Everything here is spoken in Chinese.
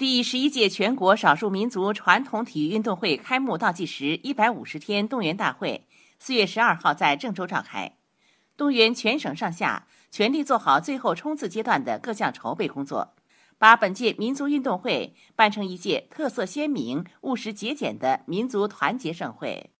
第十一届全国少数民族传统体育运动会开幕倒计时一百五十天动员大会四月十二号在郑州召开。动员全省上下全力做好最后冲刺阶段的各项筹备工作把本届民族运动会办成一届特色鲜明务实节俭的民族团结盛会。